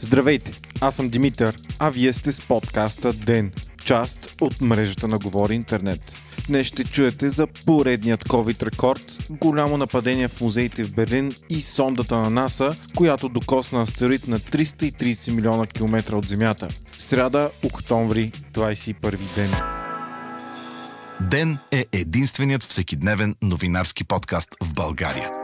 Здравейте, аз съм Димитър, а вие сте с подкаста ДЕН, част от мрежата на Говори Интернет. Днес ще чуете за поредният COVID рекорд, голямо нападение в музеите в Берлин и сондата на НАСА, която докосна астероид на 330 милиона километра от Земята. Сряда, октомври, 21 ден. Ден е единственият всекидневен новинарски подкаст в България.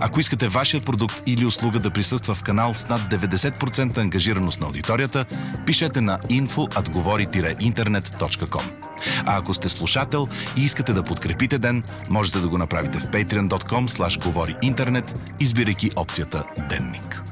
Ако искате вашия продукт или услуга да присъства в канал с над 90% ангажираност на аудиторията, пишете на info.atgovori-internet.com. А ако сте слушател и искате да подкрепите ден, можете да го направите в patreon.com slash говори интернет, избирайки опцията Денник.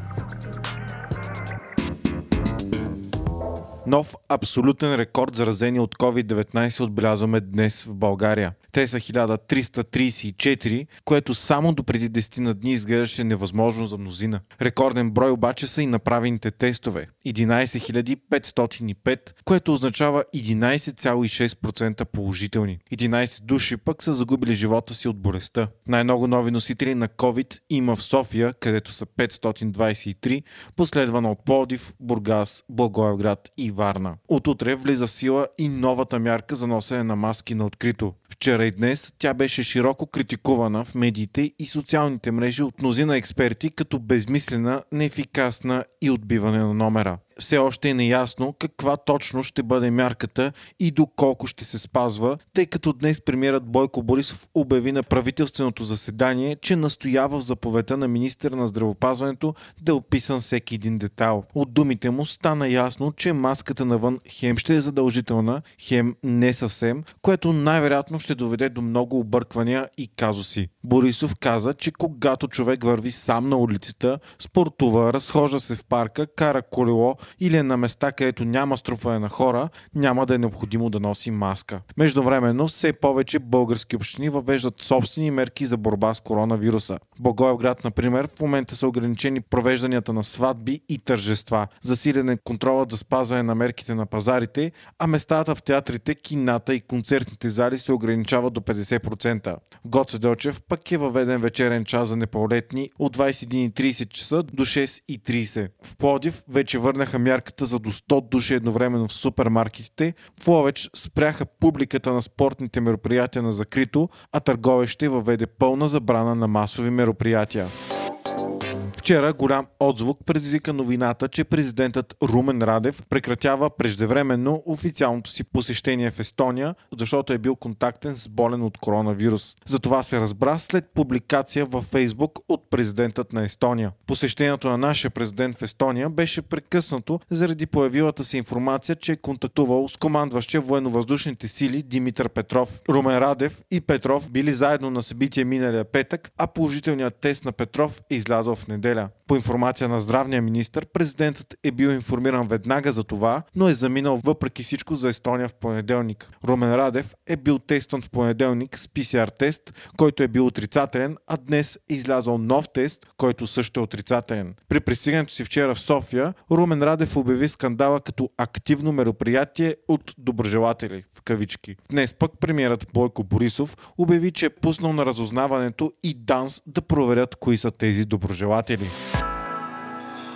Нов абсолютен рекорд заразени от COVID-19 отбелязваме днес в България. Те са 1334, което само до преди 10 на дни изглеждаше невъзможно за мнозина. Рекорден брой обаче са и направените тестове. 11 505, което означава 11,6% положителни. 11 души пък са загубили живота си от болестта. Най-много нови носители на COVID има в София, където са 523, последвано от Плодив, Бургас, Благоевград и Варна. От утре влиза в сила и новата мярка за носене на маски на открито. Вчера и днес тя беше широко критикувана в медиите и социалните мрежи от мнозина експерти като безмислена, неефикасна и отбиване на номера все още е неясно каква точно ще бъде мярката и доколко ще се спазва, тъй като днес премиерът Бойко Борисов обяви на правителственото заседание, че настоява в заповедта на министър на здравопазването да е описан всеки един детайл. От думите му стана ясно, че маската навън хем ще е задължителна, хем не съвсем, което най-вероятно ще доведе до много обърквания и казуси. Борисов каза, че когато човек върви сам на улицата, спортува, разхожда се в парка, кара колело или е на места, където няма струпване на хора, няма да е необходимо да носи маска. Междувременно все повече български общини въвеждат собствени мерки за борба с коронавируса. Благоевград, например, в момента са ограничени провежданията на сватби и тържества, засилен е контролът за спазване на мерките на пазарите, а местата в театрите, кината и концертните зали се ограничават до 50%. Гоце Делчев пък е въведен вечерен час за непълнолетни от 21.30 часа до 6.30. В Плодив вече върнаха въведоха мярката за до 100 души едновременно в супермаркетите, в Ловеч спряха публиката на спортните мероприятия на закрито, а търговище въведе пълна забрана на масови мероприятия. Вчера голям отзвук предизвика новината, че президентът Румен Радев прекратява преждевременно официалното си посещение в Естония, защото е бил контактен с болен от коронавирус. За това се разбра след публикация във Фейсбук от президентът на Естония. Посещението на нашия президент в Естония беше прекъснато заради появилата се информация, че е контактувал с командващия военновъздушните сили Димитър Петров. Румен Радев и Петров били заедно на събитие миналия петък, а положителният тест на Петров е излязъл в неделя неделя. По информация на здравния министр, президентът е бил информиран веднага за това, но е заминал въпреки всичко за Естония в понеделник. Румен Радев е бил тестван в понеделник с PCR тест, който е бил отрицателен, а днес е излязъл нов тест, който също е отрицателен. При пристигането си вчера в София, Румен Радев обяви скандала като активно мероприятие от доброжелатели в кавички. Днес пък премиерът Бойко Борисов обяви, че е пуснал на разузнаването и ДАНС да проверят кои са тези доброжелатели. you.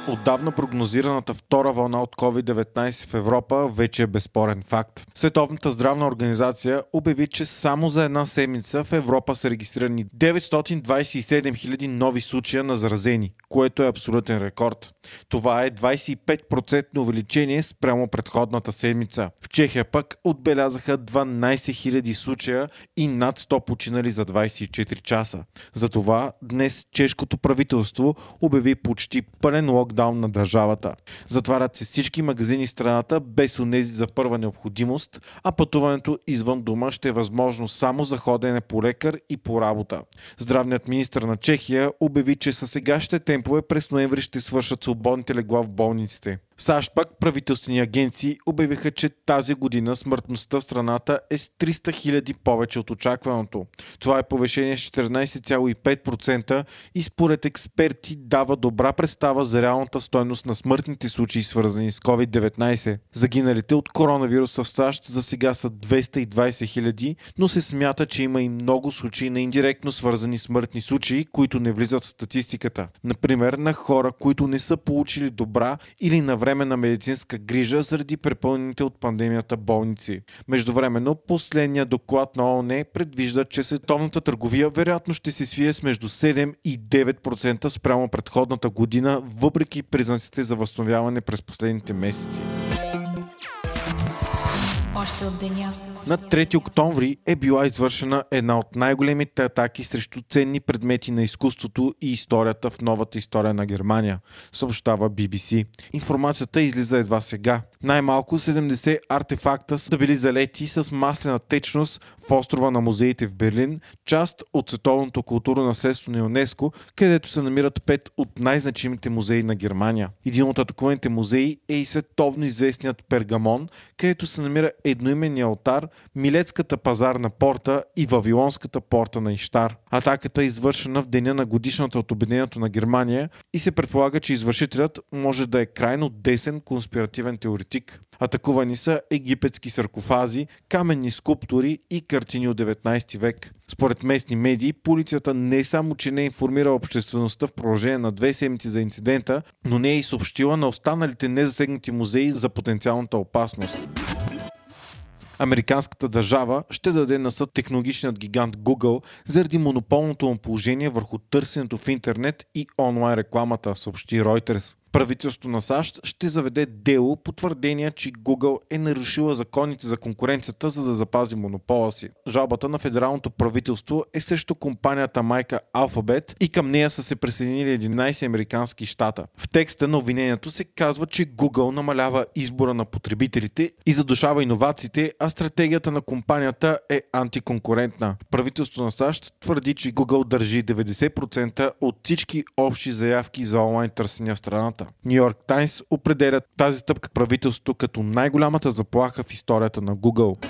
Отдавна прогнозираната втора вълна от COVID-19 в Европа вече е безспорен факт. Световната здравна организация обяви, че само за една седмица в Европа са регистрирани 927 000 нови случая на заразени, което е абсолютен рекорд. Това е 25% увеличение спрямо предходната седмица. В Чехия пък отбелязаха 12 000 случая и над 100 починали за 24 часа. Затова днес чешкото правителство обяви почти пълен локдаун локдаун на държавата. Затварят се всички магазини в страната без унези за първа необходимост, а пътуването извън дома ще е възможно само за ходене по лекар и по работа. Здравният министр на Чехия обяви, че със сегашните темпове през ноември ще свършат свободните легла в болниците. В САЩ пак правителствени агенции обявиха, че тази година смъртността в страната е с 300 000 повече от очакваното. Това е повишение с 14,5% и според експерти дава добра представа за реалната стойност на смъртните случаи, свързани с COVID-19. Загиналите от коронавируса в САЩ за сега са 220 хиляди, но се смята, че има и много случаи на индиректно свързани смъртни случаи, които не влизат в статистиката. Например, на хора, които не са получили добра или навременна медицинска грижа заради препълнените от пандемията болници. Междувременно, последният доклад на ООН предвижда, че световната търговия вероятно ще се свие с между 7 и 9% спрямо предходната година, въпреки признаците за възстановяване през последните месеци. Още от деня на 3 октомври е била извършена една от най-големите атаки срещу ценни предмети на изкуството и историята в новата история на Германия, съобщава BBC. Информацията излиза едва сега. Най-малко 70 артефакта са били залети с маслена течност в острова на музеите в Берлин, част от световното културно наследство на ЮНЕСКО, където се намират пет от най-значимите музеи на Германия. Един от атакуваните музеи е и световно известният Пергамон, където се намира едноименния алтар, Милецката пазарна порта и Вавилонската порта на Иштар. Атаката е извършена в деня на годишната от обединението на Германия и се предполага, че извършителят може да е крайно десен конспиративен теоретик. Атакувани са египетски саркофази, каменни скулптури и картини от 19 век. Според местни медии, полицията не само, че не е информира обществеността в продължение на две седмици за инцидента, но не е и съобщила на останалите незасегнати музеи за потенциалната опасност американската държава ще даде на съд технологичният гигант Google заради монополното му положение върху търсенето в интернет и онлайн рекламата, съобщи Reuters правителството на САЩ ще заведе дело по твърдения, че Google е нарушила законите за конкуренцията, за да запази монопола си. Жалбата на федералното правителство е срещу компанията майка Alphabet и към нея са се присъединили 11 американски щата. В текста на обвинението се казва, че Google намалява избора на потребителите и задушава иновациите, а стратегията на компанията е антиконкурентна. Правителството на САЩ твърди, че Google държи 90% от всички общи заявки за онлайн търсения в страната страната. Нью Йорк Таймс определят тази стъпка правителството като най-голямата заплаха в историята на Google.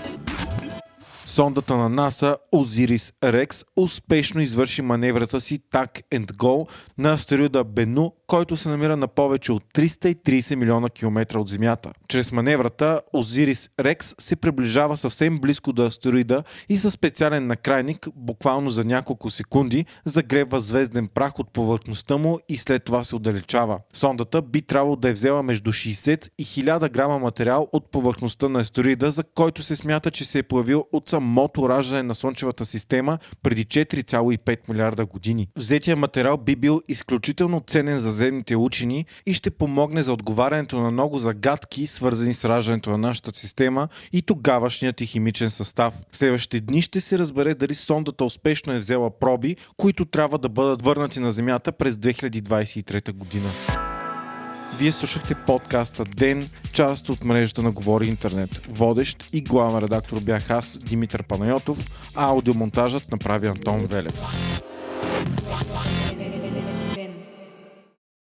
Сондата на НАСА Озирис Рекс успешно извърши маневрата си Так and Go на астероида Бену, който се намира на повече от 330 милиона километра от Земята. Чрез маневрата Озирис Рекс се приближава съвсем близко до астероида и със специален накрайник, буквално за няколко секунди, загребва звезден прах от повърхността му и след това се отдалечава. Сондата би трябвало да е взела между 60 и 1000 грама материал от повърхността на астероида, за който се смята, че се е появил от самото раждане на Слънчевата система преди 4,5 милиарда години. Взетия материал би бил изключително ценен за земните учени и ще помогне за отговарянето на много загадки, свързани с раждането на нашата система и тогавашният и химичен състав. Следващите дни ще се разбере дали сондата успешно е взела проби, които трябва да бъдат върнати на Земята през 2023 година. Вие слушахте подкаста Ден, част от мрежата на Говори Интернет. Водещ и главен редактор бях аз, Димитър Панайотов, а аудиомонтажът направи Антон Велев.